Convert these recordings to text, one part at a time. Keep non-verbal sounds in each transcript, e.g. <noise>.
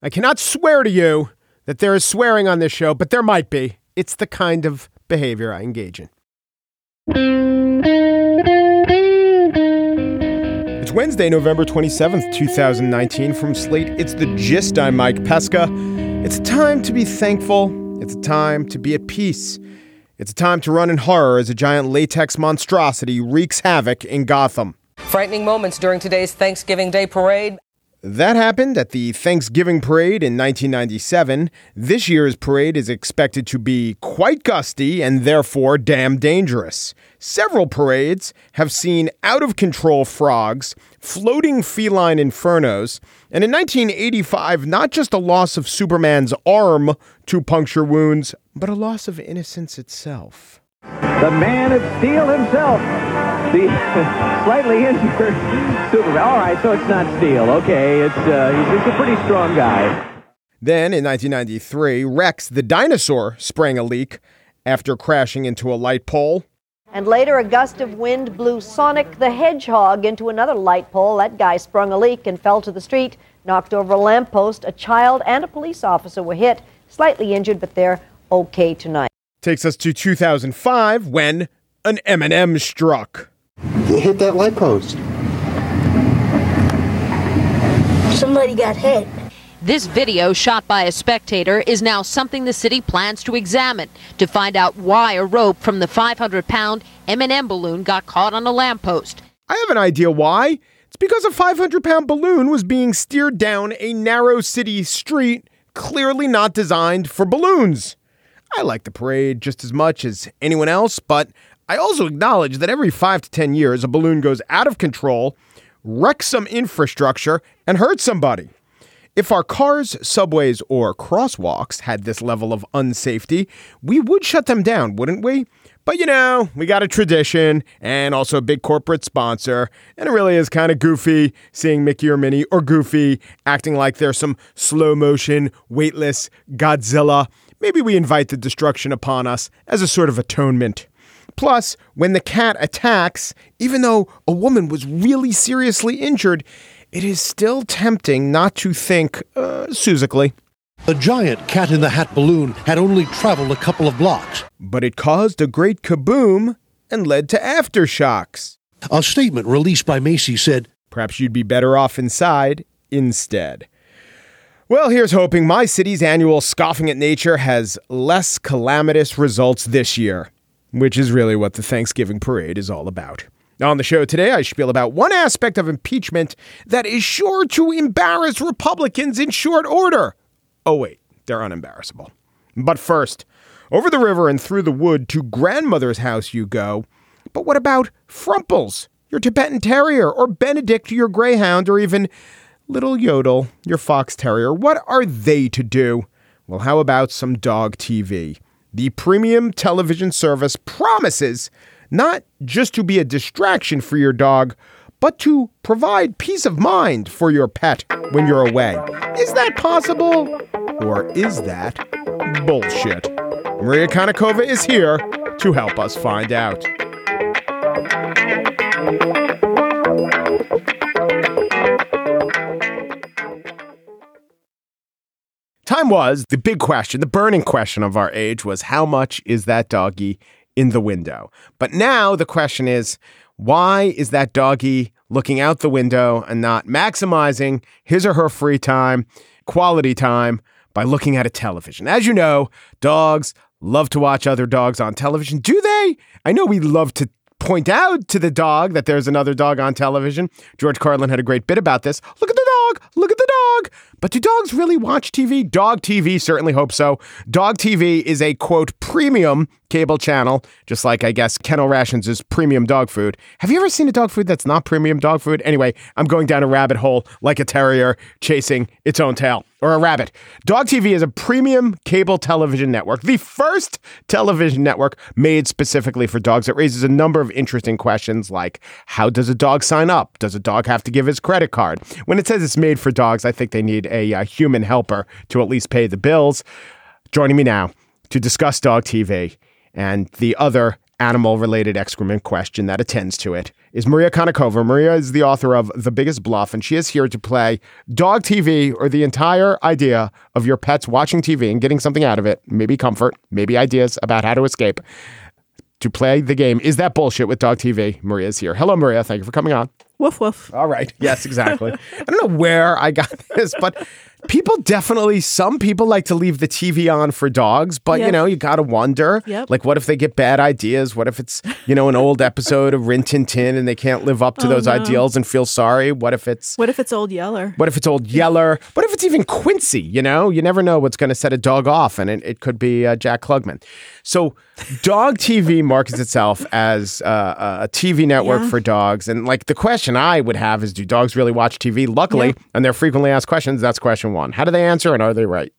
I cannot swear to you that there is swearing on this show, but there might be. It's the kind of behavior I engage in. It's Wednesday, November 27th, 2019. From Slate, it's the gist. I'm Mike Pesca. It's a time to be thankful. It's a time to be at peace. It's a time to run in horror as a giant latex monstrosity wreaks havoc in Gotham. Frightening moments during today's Thanksgiving Day parade. That happened at the Thanksgiving parade in 1997. This year's parade is expected to be quite gusty and therefore damn dangerous. Several parades have seen out of control frogs, floating feline infernos, and in 1985, not just a loss of Superman's arm to puncture wounds, but a loss of innocence itself. The man of steel himself the <laughs> slightly injured Superman. All right, so it's not Steel. Okay, it's uh, he's, he's a pretty strong guy. Then in 1993, Rex the dinosaur sprang a leak after crashing into a light pole. And later, a gust of wind blew Sonic the Hedgehog into another light pole. That guy sprung a leak and fell to the street, knocked over a lamppost. A child and a police officer were hit, slightly injured, but they're okay tonight. Takes us to 2005 when an M&M struck. It hit that light post. Somebody got hit. This video shot by a spectator is now something the city plans to examine to find out why a rope from the 500-pound M&M balloon got caught on a lamppost. I have an idea why. It's because a 500-pound balloon was being steered down a narrow city street clearly not designed for balloons. I like the parade just as much as anyone else, but I also acknowledge that every five to 10 years, a balloon goes out of control, wrecks some infrastructure, and hurts somebody. If our cars, subways, or crosswalks had this level of unsafety, we would shut them down, wouldn't we? But you know, we got a tradition and also a big corporate sponsor, and it really is kind of goofy seeing Mickey or Minnie or Goofy acting like they're some slow motion, weightless Godzilla. Maybe we invite the destruction upon us as a sort of atonement. Plus, when the cat attacks, even though a woman was really seriously injured, it is still tempting not to think uh. The giant cat in the hat balloon had only traveled a couple of blocks. But it caused a great kaboom and led to aftershocks. A statement released by Macy said, Perhaps you'd be better off inside instead. Well, here's hoping my city's annual Scoffing at Nature has less calamitous results this year which is really what the Thanksgiving parade is all about. On the show today, I spiel about one aspect of impeachment that is sure to embarrass Republicans in short order. Oh, wait, they're unembarrassable. But first, over the river and through the wood to grandmother's house you go. But what about Frumples, your Tibetan Terrier, or Benedict, your Greyhound, or even Little Yodel, your Fox Terrier? What are they to do? Well, how about some dog TV? the premium television service promises not just to be a distraction for your dog, but to provide peace of mind for your pet when you're away. Is that possible? Or is that bullshit? Maria Konnikova is here to help us find out. Time was the big question, the burning question of our age was how much is that doggy in the window? But now the question is why is that doggy looking out the window and not maximizing his or her free time, quality time by looking at a television? As you know, dogs love to watch other dogs on television. Do they? I know we love to point out to the dog that there's another dog on television. George Carlin had a great bit about this. Look at the dog. Look at the dog. But do dogs really watch TV? Dog TV certainly hope so. Dog TV is a quote premium cable channel, just like I guess Kennel Rations is premium dog food. Have you ever seen a dog food that's not premium dog food? Anyway, I'm going down a rabbit hole like a terrier chasing its own tail or a rabbit. Dog TV is a premium cable television network, the first television network made specifically for dogs. It raises a number of interesting questions like how does a dog sign up? Does a dog have to give his credit card? When it says it's made for dogs, I think they need a, a human helper to at least pay the bills. Joining me now to discuss Dog TV and the other animal related excrement question that attends to it is Maria Konnikova. Maria is the author of The Biggest Bluff, and she is here to play dog TV or the entire idea of your pets watching TV and getting something out of it, maybe comfort, maybe ideas about how to escape. To play the game, is that bullshit with dog TV? Maria's here. Hello, Maria. Thank you for coming on. Woof woof. All right. Yes, exactly. I don't know where I got <laughs> this, but people definitely, some people like to leave the TV on for dogs, but you know, you got to wonder Yep. like, what if they get bad ideas? What if it's, you know, an old episode of Rin Tin Tin and they can't live up to Oh, those no. ideals and feel sorry? What if it's, What if it's old Yeller? what if it's old Yeller? What if it's even Quincy? You know, you never know what's going to set a dog off, and it, it could be uh, Jack Klugman. So, dog TV markets itself as uh, a TV network Yeah. for dogs. And like the question I would have is do dogs really watch TV? Luckily, Yeah. and they're frequently asked questions, that's question one. How do they answer, and are they right?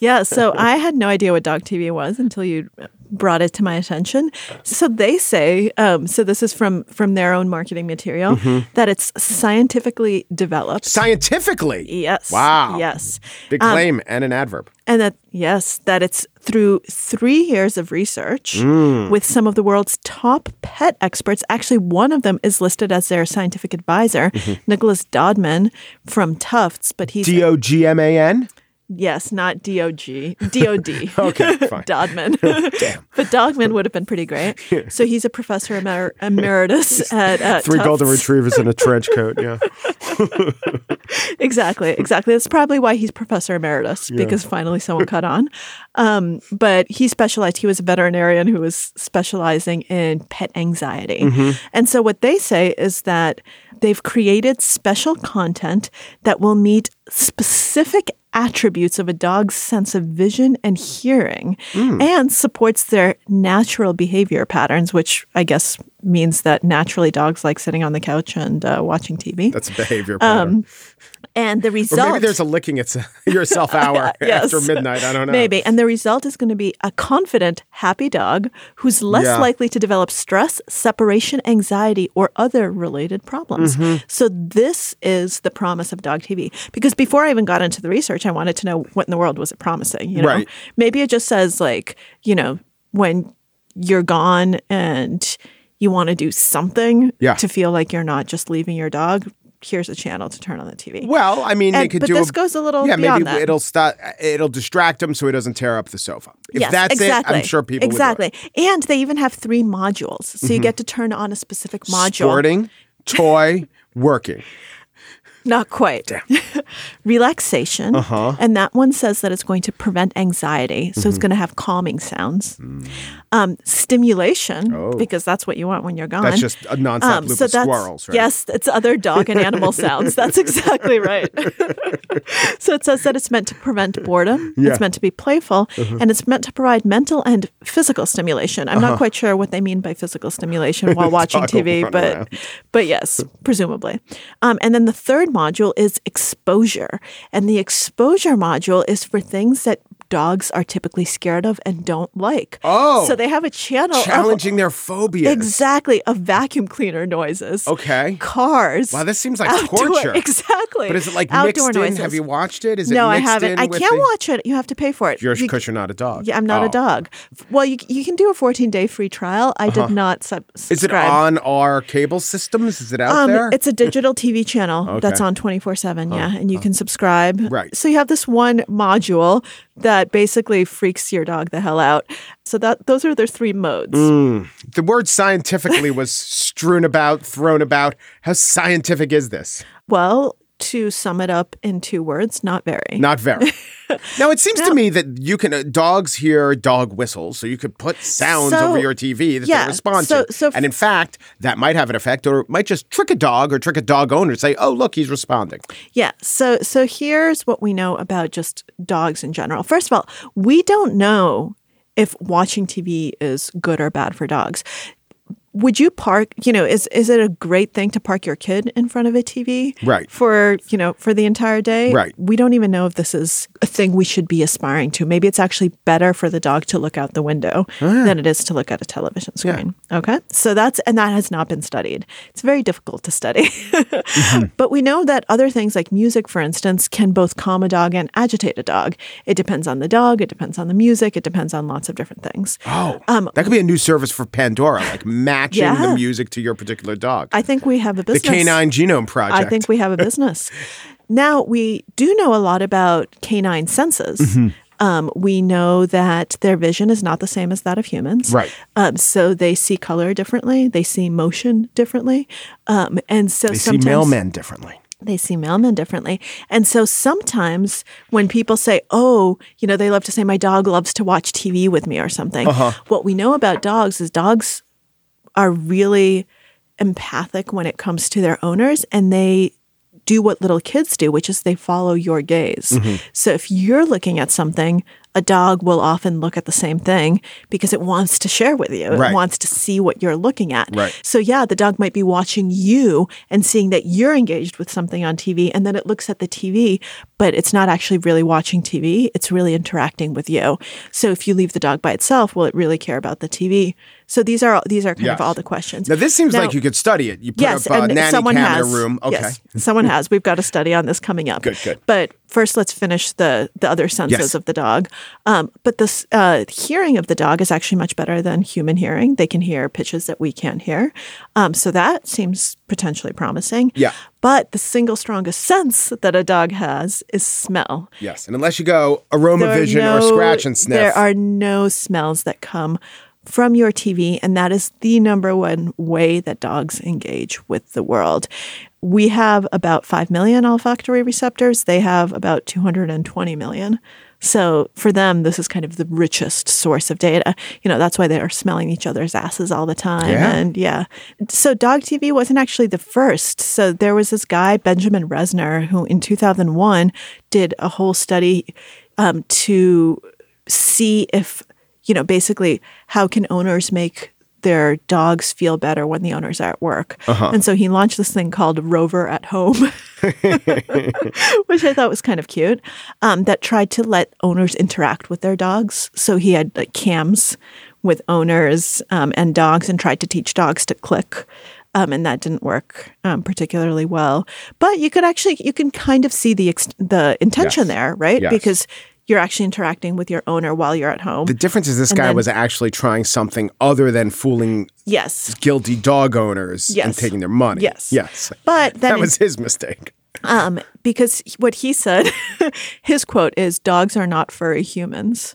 Yeah, so I had no idea what dog TV was until you brought it to my attention. So they say, um, so this is from from their own marketing material, Mm-hmm. that it's scientifically developed. Scientifically. yes. Wow. Yes. Big Um, claim and an adverb. And that, yes, that it's through three years of research Mm. with some of the world's top pet experts. Actually, one of them is listed as their scientific advisor, Mm-hmm. Nicholas Dodman from Tufts, but he's D O G M A N? Yes, not DOG, DOD. <laughs> Okay, fine. Dodman. <laughs> But Dogman would have been pretty great. <laughs> So he's a professor emer- emeritus at uh, Three golden retrievers in a trench coat. Yeah. Exactly, exactly. That's probably why he's professor emeritus because finally someone caught on. Um, but he specialized. He was a veterinarian who was specializing in pet anxiety. Mm-hmm. And so what they say is that they've created special content that will meet specific attributes of a dog's sense of vision and hearing Mm. and supports their natural behavior patterns which i guess means that naturally dogs like sitting on the couch and uh, watching tv That's a behavior pattern. And the or result maybe there's a licking it's <laughs> yourself <laughs> hour <laughs> Yes. after midnight. I don't know. Maybe. And the result is going to be a confident, happy dog who's less Yeah. likely to develop stress, separation anxiety, or other related problems. Mm-hmm. So, this is the promise of dog TV. Because before I even got into the research, I wanted to know what in the world was it promising. You know? Right. Maybe it just says, like, you know, when you're gone and you want to do something Yeah. to feel like you're not just leaving your dog. Here's a channel to turn on the TV. Well, I mean, they And- could but do. this a, goes a little Yeah, maybe that. it'll stop. It'll distract him so he doesn't tear up the sofa. If yes, that's exactly. it, I'm sure people exactly. And they even have three modules, so you mm-hmm. get to turn on a specific Would do it. module. Sporting, toy, working. Not quite. <laughs> Relaxation. Uh-huh. And that one says that it's going to prevent anxiety. So it's going to have calming sounds. Um, stimulation, because that's what you want when you're gone. Oh. That's just a nonstop Um, loop so of squirrels, right? Yes, it's other dog and animal <laughs> sounds. That's exactly right. <laughs> so it says that it's meant to prevent boredom, Yeah. Uh-huh. it's meant to be playful, and it's meant to provide mental and physical stimulation. I'm not quite sure what they mean by physical stimulation while watching TV, but around. but yes, presumably. Um, and then the third module is exposure, and the exposure module is for things that dogs are typically scared of and don't like. Oh. so they have a channel of- Challenging their phobias. Exactly, of vacuum cleaner noises. Okay. Cars. Wow, this seems like outdoor- torture. <laughs> Exactly. But is it like outdoor mixed in? noises. Have you watched it? Is it no, I haven't. I can't the- watch it. You have to pay for it. You're because you're not a dog. yeah, I'm not Oh. a dog. Well, you you can do a 14 day free trial. I did not sub- Uh-huh. Is it on our cable systems? Is it out Um, there? it's a digital TV channel that's on 24 7. Yeah. And you can subscribe. Right. So you have this one module that basically freaks your dog the hell out. So that those are their three modes. Mm. the word scientifically was <laughs> strewn about, thrown about. How scientific is this? Well, to sum it up in two words, not very. Not very. <laughs> now it seems to me that you can uh, dogs hear dog whistles, so you could put sounds So- over your TV that yeah, they respond so- to. so f- and in fact, that might have an effect, or might just trick a dog or trick a dog owner to say, "Oh, look, he's responding." Yeah. So so here's what we know about just dogs in general. First of all, we don't know if watching TV is good or bad for dogs. Would you park, you know, is is it a great thing to park your kid in front of a TV? Right. For, you know, for the entire day? Right. We don't even know if this is a thing we should be aspiring to. Maybe it's actually better for the dog to look out the window than it is to look at a television Yeah. screen. Okay. So that's and that has not been studied. It's very difficult to study. <laughs> But we know that other things like music, for instance, can both calm a dog and agitate a dog. It depends on the dog, it depends on the music, it depends on lots of different things. Oh, Um, that could be a new service for Pandora, like <laughs> matching the music to your particular dog. I think we have a business. the. Canine Genome Project. I think we have a <laughs> business. now, we do know a lot about canine senses. Mm-hmm. Um, we know that their vision is not the same as that of humans. Right. Um, so they see color differently, they see motion differently. Um, and so they see mailmen differently. they see mailmen differently. And so sometimes when people say, oh, you know, they love to say, my dog loves to watch TV with me or something, Uh-huh. what we know about dogs is dogs are really empathic when it comes to their owners and they do what little kids do, which is they follow your gaze. Mm-hmm. So if you're looking at something, a dog will often look at the same thing because it wants to share with you. Right. It wants to see what you're looking at. Right. So yeah, the dog might be watching you and seeing that you're engaged with something on TV and then it looks at the TV, but it's not actually really watching TV. It's really interacting with you. So if you leave the dog by itself, will it really care about the TV? So these are these are kind Yes. of all the questions. Now this seems Now- like you could study it. You put yes, up a and nanny someone cam has. room. Okay. Yes, someone has. We've got a study on this coming up. Good, good. But first, let's finish the the other senses Yes. of the dog. Um, but this uh, hearing of the dog is actually much better than human hearing. They can hear pitches that we can't hear. Um, so that seems potentially promising. Yeah. But the single strongest sense that a dog has is smell. Yes, and unless you go aroma vision or scratch and sniff, There are no smells that come from your TV, and that is the number one way that dogs engage with the world. We have about 5 million olfactory receptors, they have about 220 million. So for them, this is kind of the richest source of data. You know, that's why they are smelling each other's asses all the time. Yeah. And yeah. So dog TV wasn't actually the first. So there was this guy, Benjamin Resner, who in 2001 did a whole study um, to see if, you know, basically how can owners make their dogs feel better when the owners are at work. And so he launched this thing called Rover at Home, <laughs> <laughs> which I thought was kind of cute, um, that tried to let owners interact with their dogs. So he had like cams with owners um, and dogs and tried to teach dogs to click. Um, and that didn't work um, particularly well. But you could actually, you can kind of see the ex- the intention Yes. there, right? Yes. Because you're actually interacting with your owner while you're at home. the difference is this And guy then- was actually trying something other than fooling yes. guilty dog owners and taking their money. Yes. yes, But that was his mistake. um, because what he said, <laughs> his quote is, "Dogs are not furry humans,"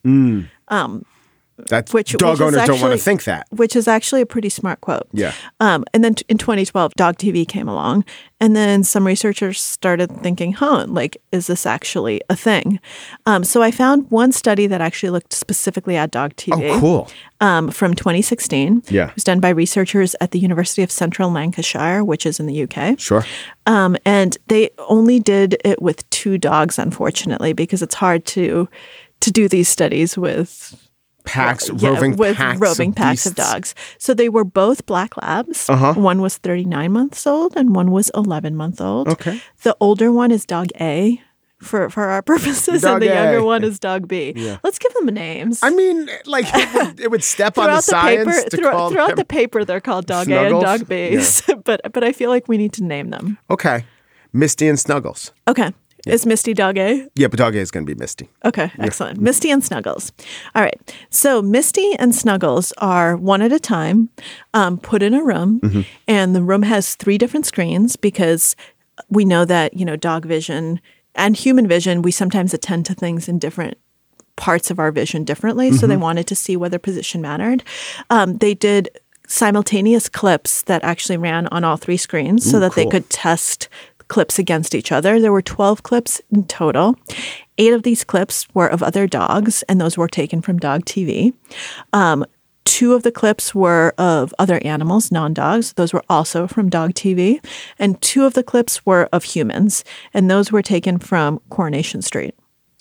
That which dog which owners don't want to think that. which is actually a pretty smart quote. Yeah. Um, and then t- in 2012, Dog TV came along, and then some researchers started thinking, "Huh, like, is this actually a thing?" Um, so I found one study that actually looked specifically at Dog TV. Oh, cool. Um, from 2016. Yeah. It was done by researchers at the University of Central Lancashire, which is in the UK. Sure. Um, and they only did it with two dogs, unfortunately, because it's hard to to do these studies with Packs, yeah, roving with packs, roving of packs of dogs. So they were both black labs. Uh-huh. One was 39 months old and one was 11 month old. Okay. The older one is dog A for for our <laughs> purposes, Dog and the younger one is dog B. Yeah. Let's give them names. I mean, like it would, it would step on the the, science paper, to throughout, call throughout them. the paper, they're called dog A and dog B. <laughs> but but I feel like we need to name them. Okay, Misty and Snuggles. Okay. Is Misty dog A? Yeah, but dog A is going to be Misty. Okay, excellent. Misty and Snuggles. All right. So Misty and Snuggles are one at a time, um, put in a room, Mm-hmm. and the room has three different screens because we know that you know dog vision and human vision. We sometimes attend to things in different parts of our vision differently. So Mm-hmm. they wanted to see whether position mattered. Um, they did simultaneous clips that actually ran on all three screens so that they could test clips against each other. There were 12 clips in total. Eight of these clips were of other dogs, and those were taken from Dog TV. Um, two of the clips were of other animals, non dogs. Those were also from Dog TV. And two of the clips were of humans, and those were taken from Coronation Street.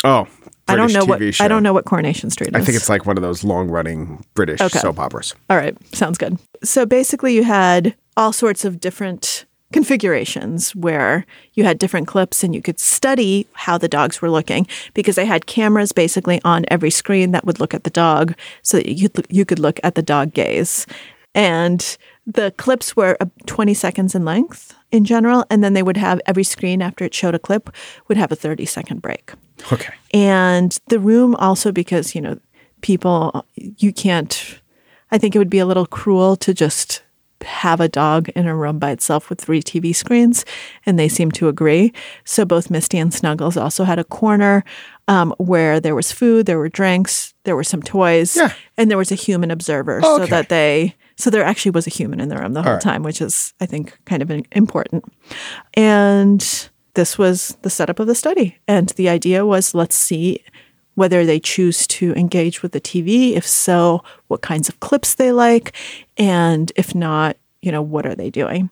Oh, I don't know TV what show. I don't know what Coronation Street is. I think it's like one of those long running British Okay. soap operas. All right, sounds good. So basically, you had all sorts of different configurations where you had different clips and you could study how the dogs were looking because they had cameras basically on every screen that would look at the dog so that you could, you could look at the dog gaze. And the clips were uh, 20 seconds in length in general, and then they would have every screen after it showed a clip would have a 30 second break. Okay. And the room also because, you know, people, you can't, I think it would be a little cruel to just have a dog in a room by itself with three TV screens. And they seem to agree. So both Misty and Snuggles also had a corner um, where there was food, there were drinks, there were some toys, Yeah. and there was a human observer so that they, so there actually was a human in the room the whole right. time, which is, I think, kind of important. And this was the setup of the study. And the idea was let's see whether they choose to engage with the TV. If so, what kinds of clips they like. And if not, you know, what are they doing?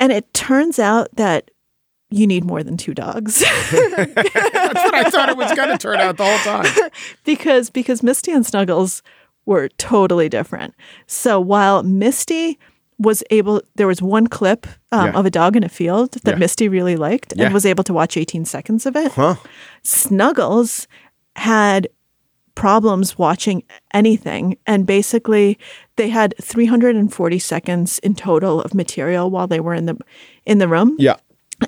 And it turns out that you need more than two dogs <laughs> That's what I thought it was going to turn out the whole time. <laughs> because because Misty and Snuggles were totally different. So while Misty was able, there was one clip um, Yeah. of a dog in a field that Yeah. Misty really liked Yeah. and was able to watch 18 seconds of it. Huh? Snuggles had problems watching anything and basically they had 340 seconds in total of material while they were in the in the room Yeah.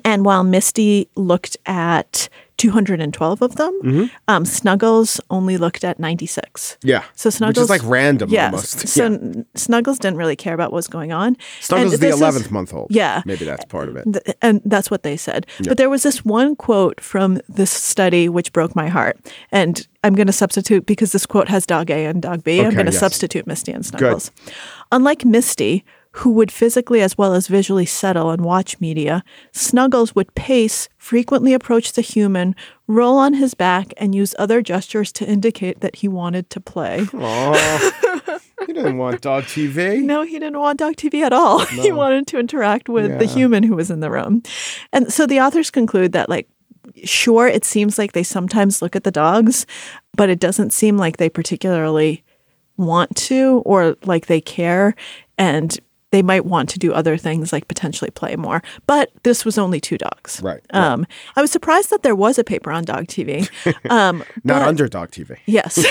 and while Misty looked at 212 of them, Mm-hmm. um, Snuggles only looked at 96. Yeah. So Snuggles Which is like random yes. almost. So Yeah. Snuggles didn't really care about what was going on. Snuggles And is the this 11th month old. Yeah. Maybe that's part of it. Th- and that's what they said. But there was this one quote from this study which broke my heart. And I'm going to substitute because this quote has dog A and dog B. I'm Okay, going to yes. substitute Misty and Snuggles. Unlike Misty, who would physically as well as visually settle and watch media, Snuggles would pace, frequently approach the human, roll on his back, and use other gestures to indicate that he wanted to play. <laughs> Oh, you didn't want dog TV. No, he didn't want dog TV at all. <laughs> he wanted to interact with the human who was in the room. And so the authors conclude that, like, sure, it seems like they sometimes look at the dogs, but it doesn't seem like they particularly want to or like they care. And they might want to do other things like potentially play more. But this was only two dogs. Right, right. Um, I was surprised that there was a paper on dog TV. <laughs> Um, Not but- under dog TV. Yes.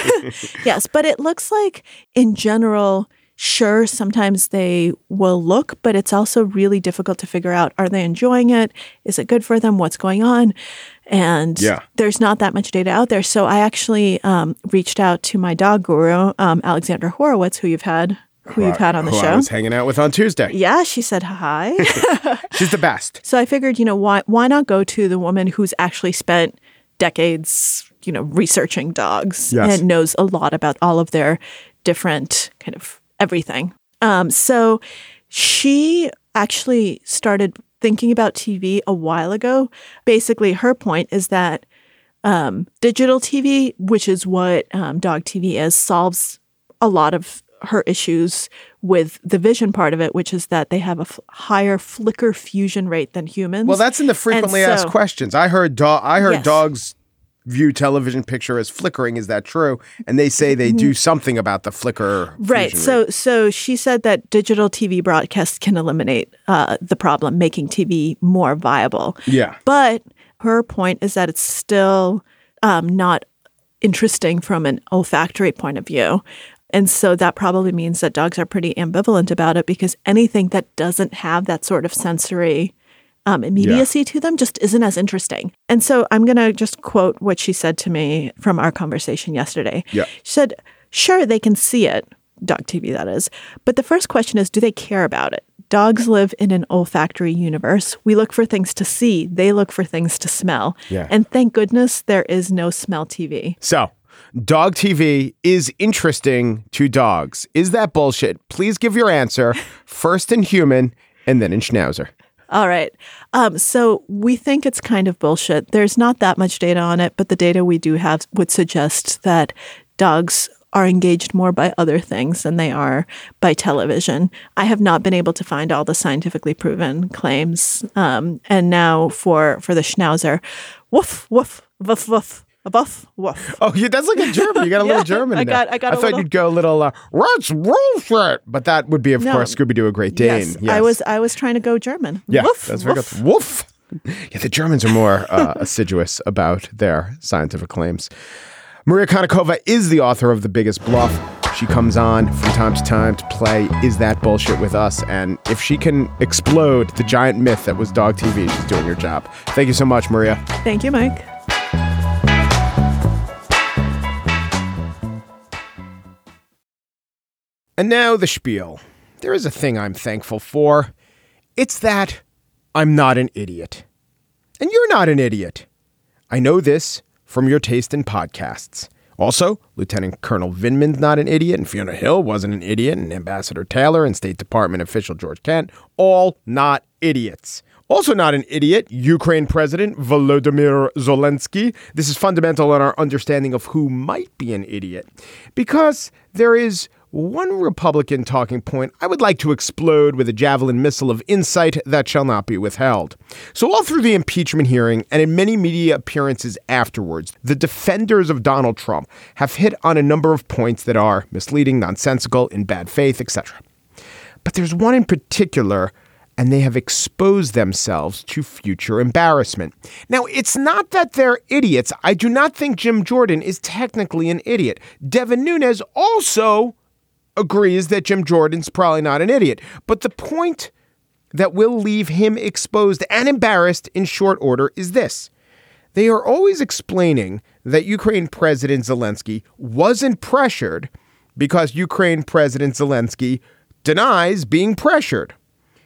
<laughs> yes. But it looks like, in general, sure, sometimes they will look, but it's also really difficult to figure out are they enjoying it? Is it good for them? What's going on? And Yeah. there's not that much data out there. So I actually um, reached out to my dog guru, um, Alexandra Horowitz, who you've had. Who you've had on the Who I show. was hanging out with on Tuesday. Yeah, she said hi. <laughs> She's the best. So I figured, you know, why why not go to the woman who's actually spent decades, you know, researching dogs Yes. and knows a lot about all of their different kind of everything. Um, so she actually started thinking about TV a while ago. Basically, her point is that um, digital TV, which is what um, dog TV is, solves a lot of her issues with the vision part of it, which is that they have a f- higher flicker fusion rate than humans. Well, that's in the frequently And asked questions. I heard dog. I heard Yes. dogs view television picture as flickering. Is that true? And they say they do something about the flicker. Mm-hmm. Right. So, rate. so she said that digital TV broadcasts can eliminate uh, the problem, making TV more viable. Yeah. But her point is that it's still um, not interesting from an olfactory point of view. And so that probably means that dogs are pretty ambivalent about it because anything that doesn't have that sort of sensory um, immediacy to them just isn't as interesting. And so I'm going to just quote what she said to me from our conversation yesterday. Yeah. She said, sure, they can see it, dog TV, that is. But the first question is, do they care about it? Dogs live in an olfactory universe. We look for things to see, they look for things to smell. Yeah. And thank goodness there is no smell TV. So, dog TV is interesting to dogs. Is that bullshit? Please give your answer first in human and then in schnauzer. All right. Um, so we think it's kind of bullshit. There's not that much data on it, but the data we do have would suggest that dogs are engaged more by other things than they are by television. I have not been able to find all the scientifically proven claims. Um, and now for for the schnauzer, woof woof woof woof. A buff, woof. Oh, yeah, that's like a German. You got a <laughs> little German. I in there. got- I got I thought little- you'd go a little. Uh, it. But that would be, of No. course, Scooby Doo, a Great Dane. Yes, I was I was trying to go German. Yeah, woof, that's very woof. good. Woof. Yeah, the Germans are more uh, <laughs> assiduous about their scientific claims. Maria Konnikova is the author of The Biggest Bluff. She comes on from time to time to play Is That Bullshit with us. And if she can explode the giant myth that was Dog TV, she's doing her job. Thank you so much, Maria. Thank you, Mike. And now the spiel. There is a thing I'm thankful for. It's that I'm not an idiot. And you're not an idiot. I know this from your taste in podcasts. Also, Lieutenant Colonel Vindman's not an idiot, and Fiona Hill wasn't an idiot, and Ambassador Taylor and State Department official George Kent, all not idiots. Also, not an idiot, Ukraine President Volodymyr Zelensky. This is fundamental in our understanding of who might be an idiot, because there is one Republican talking point I would like to explode with a javelin missile of insight that shall not be withheld. So, all through the impeachment hearing and in many media appearances afterwards, the defenders of Donald Trump have hit on a number of points that are misleading, nonsensical, in bad faith, etc. But there's one in particular and they have exposed themselves to future embarrassment. Now, it's not that they're idiots. I do not think Jim Jordan is technically an idiot. Devin Nunes also agrees that Jim Jordan's probably not an idiot. But the point that will leave him exposed and embarrassed in short order is this. They are always explaining that Ukraine President Zelensky wasn't pressured because Ukraine President Zelensky denies being pressured.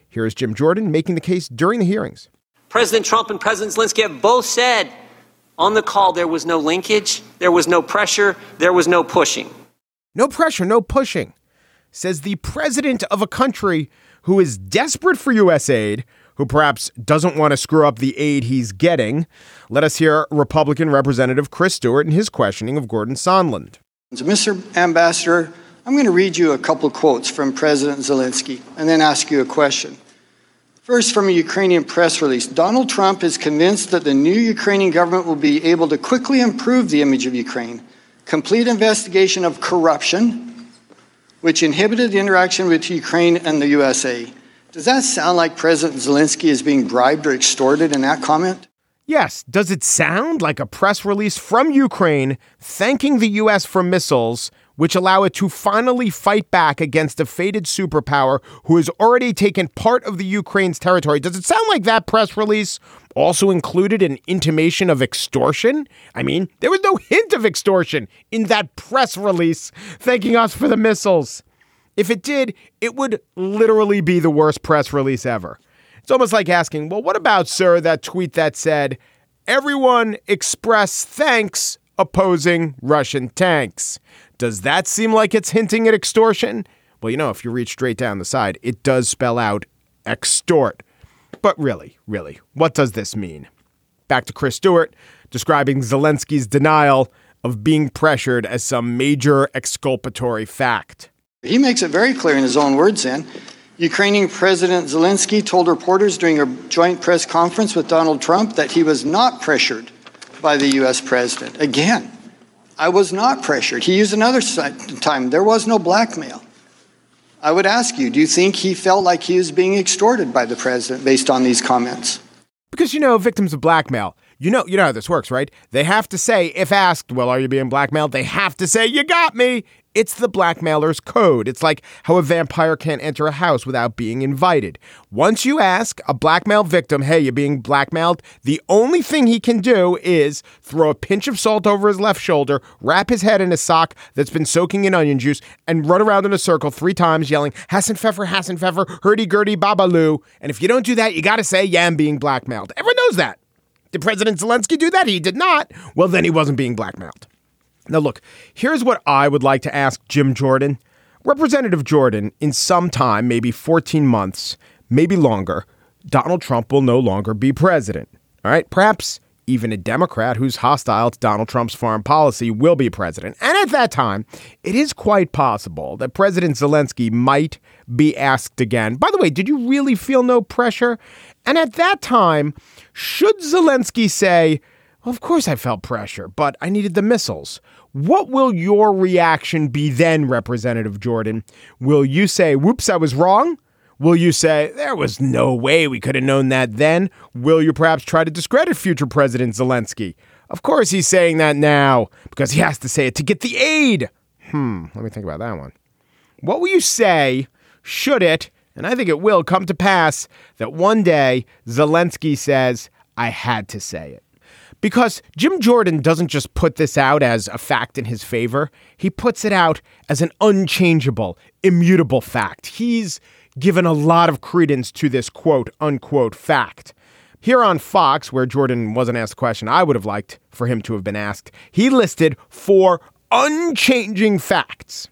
Here is Jim Jordan making the case during the hearings. President Trump and President Zelensky have both said on the call there was no linkage, there was no pressure, there was no pushing. No pressure, no pushing, says the president of a country who is desperate for U.S. aid, who perhaps doesn't want to screw up the aid he's getting. Let us hear Republican Representative Chris Stewart in his questioning of Gordon Sondland. So, Mr. Ambassador, I'm going to read you a couple quotes from President Zelensky and then ask you a question. First, from a Ukrainian press release Donald Trump is convinced that the new Ukrainian government will be able to quickly improve the image of Ukraine, complete investigation of corruption, which inhibited the interaction with Ukraine and the USA. Does that sound like President Zelensky is being bribed or extorted in that comment? Yes. Does it sound like a press release from Ukraine thanking the U.S. for missiles, which allow it to finally fight back against a fated superpower who has already taken part of the Ukraine's territory? Does it sound like that press release also included an intimation of extortion? I mean, there was no <laughs> hint of extortion in that press release thanking us for the missiles. If it did, it would literally be the worst press release ever. It's almost like asking, well, what about, sir, that tweet that said, everyone express thanks opposing Russian tanks? Does that seem like it's hinting at extortion? Well, you know, if you read straight down the side, it does spell out extort. But really, really, what does this mean? Back to Chris Stewart describing Zelensky's denial of being pressured as some major exculpatory fact. He makes it very clear in his own words then. Ukrainian President Zelensky told reporters during a joint press conference with Donald Trump that he was not pressured by the U.S. president. Again, I was not pressured. He used another time. There was no blackmail. I would ask you, do you think he felt like he was being extorted by the president based on these comments? Because, you know, victims of blackmail, you know, you know how this works, right? They have to say, if asked, well, are you being blackmailed? They have to say, you got me. It's the blackmailer's code. It's like how a vampire can't enter a house without being invited. Once you ask a blackmail victim, hey, you're being blackmailed, the only thing he can do is throw a pinch of salt over his left shoulder, wrap his head in a sock that's been soaking in onion juice, and run around in a circle three times yelling, Hasenpfeffer, Hassan Pfeffer, hurdy gurdy, babaloo. And if you don't do that, you got to say, yeah, I'm being blackmailed. Everyone knows that. Did President Zelensky do that? He did not. Well, then he wasn't being blackmailed. Now, look, here's what I would like to ask Jim Jordan. Representative Jordan, in some time, maybe 14 months, maybe longer, Donald Trump will no longer be president. All right? Perhaps even a Democrat who's hostile to Donald Trump's foreign policy will be president. And at that time, it is quite possible that President Zelensky might be asked again. By the way, did you really feel no pressure? And at that time, should Zelensky say, Of course, I felt pressure, but I needed the missiles. What will your reaction be then, Representative Jordan? Will you say, whoops, I was wrong? Will you say, there was no way we could have known that then? Will you perhaps try to discredit future President Zelensky? Of course, he's saying that now because he has to say it to get the aid. Hmm, let me think about that one. What will you say should it, and I think it will come to pass, that one day Zelensky says, I had to say it? Because Jim Jordan doesn't just put this out as a fact in his favor, he puts it out as an unchangeable, immutable fact. He's given a lot of credence to this quote unquote fact. Here on Fox, where Jordan wasn't asked a question I would have liked for him to have been asked, he listed four unchanging facts.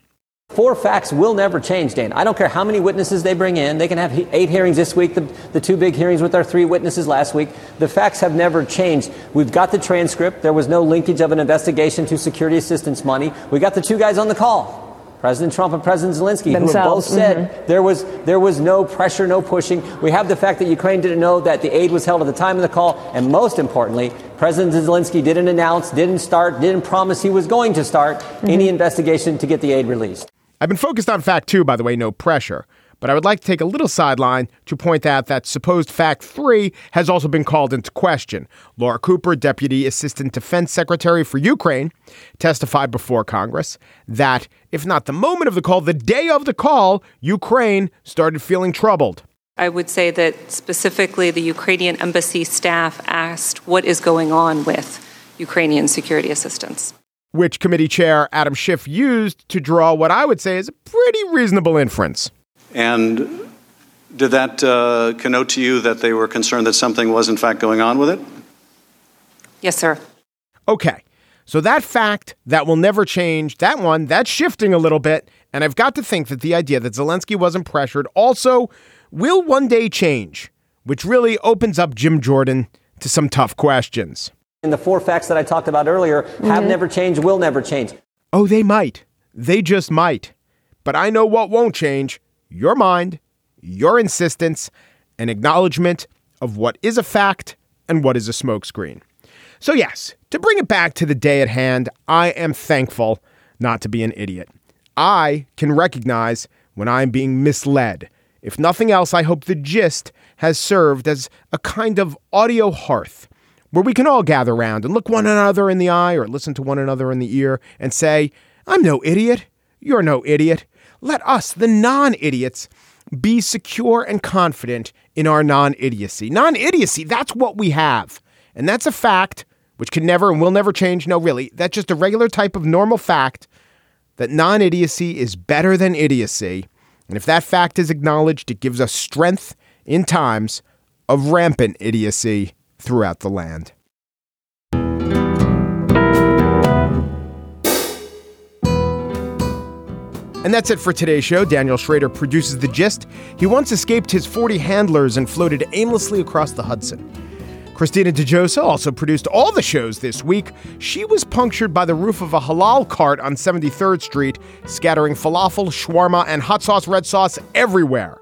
Four facts will never change, Dan. I don't care how many witnesses they bring in. They can have eight hearings this week, the, the two big hearings with our three witnesses last week. The facts have never changed. We've got the transcript. There was no linkage of an investigation to security assistance money. We got the two guys on the call. President Trump and President Zelensky, Themselves. who have both said Mhm. there was there was no pressure, no pushing. We have the fact that Ukraine didn't know that the aid was held at the time of the call, and most importantly, President Zelensky didn't announce, didn't start, didn't promise he was going to start any investigation to get the aid released. I've been focused on fact two, by the way, no pressure. But I would like to take a little sideline to point out that supposed fact three has also been called into question. Laura Cooper, Deputy Assistant Defense Secretary for Ukraine, testified before Congress that, if not the moment of the call, the day of the call, Ukraine started feeling troubled. I would say that specifically the Ukrainian embassy staff asked what is going on with Ukrainian security assistance. Which committee chair Adam Schiff used to draw what I would say is a pretty reasonable inference. And did that uh, connote to you that they were concerned that something was in fact going on with it? Yes, sir. Okay. So that fact that will never change, that one, that's shifting a little bit. And I've got to think that the idea that Zelensky wasn't pressured also will one day change, which really opens up Jim Jordan to some tough questions. And the four facts that I talked about earlier have never changed, will never change. Oh, they might. They just might. But I know what won't change your mind, your insistence, and acknowledgement of what is a fact and what is a smokescreen. So, yes, to bring it back to the day at hand, I am thankful not to be an idiot. I can recognize when I'm being misled. If nothing else, I hope the gist has served as a kind of audio hearth where we can all gather around and look one another in the eye or listen to one another in the ear and say, I'm no idiot. You're no idiot. Let us, the non idiots, be secure and confident in our non idiocy. Non idiocy, that's what we have. And that's a fact which can never and will never change. No, really, that's just a regular type of normal fact that non idiocy is better than idiocy. And if that fact is acknowledged, it gives us strength in times of rampant idiocy throughout the land. And that's it for today's show. Daniel Schrader produces The Gist. He once escaped his 40 handlers and floated aimlessly across the Hudson. Christina DeJosa also produced all the shows this week. She was punctured by the roof of a halal cart on 73rd Street, scattering falafel, shawarma, and hot sauce red sauce everywhere.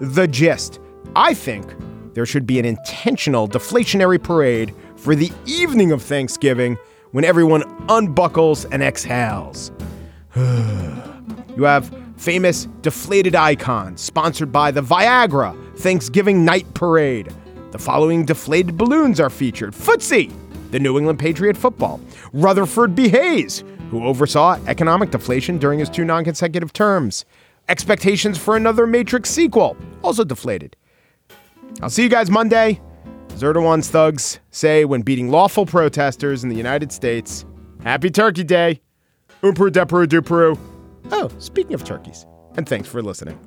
The Gist. I think there should be an intentional deflationary parade for the evening of Thanksgiving when everyone unbuckles and exhales. <sighs> <sighs> you have famous deflated icons sponsored by the Viagra Thanksgiving Night Parade. The following deflated balloons are featured Footsie, the New England Patriot football, Rutherford B. Hayes, who oversaw economic deflation during his two non consecutive terms, expectations for another Matrix sequel, also deflated. I'll see you guys Monday. As thugs say when beating lawful protesters in the United States, Happy Turkey Day. Umperu, deperu, duperu. Oh, speaking of turkeys, and thanks for listening.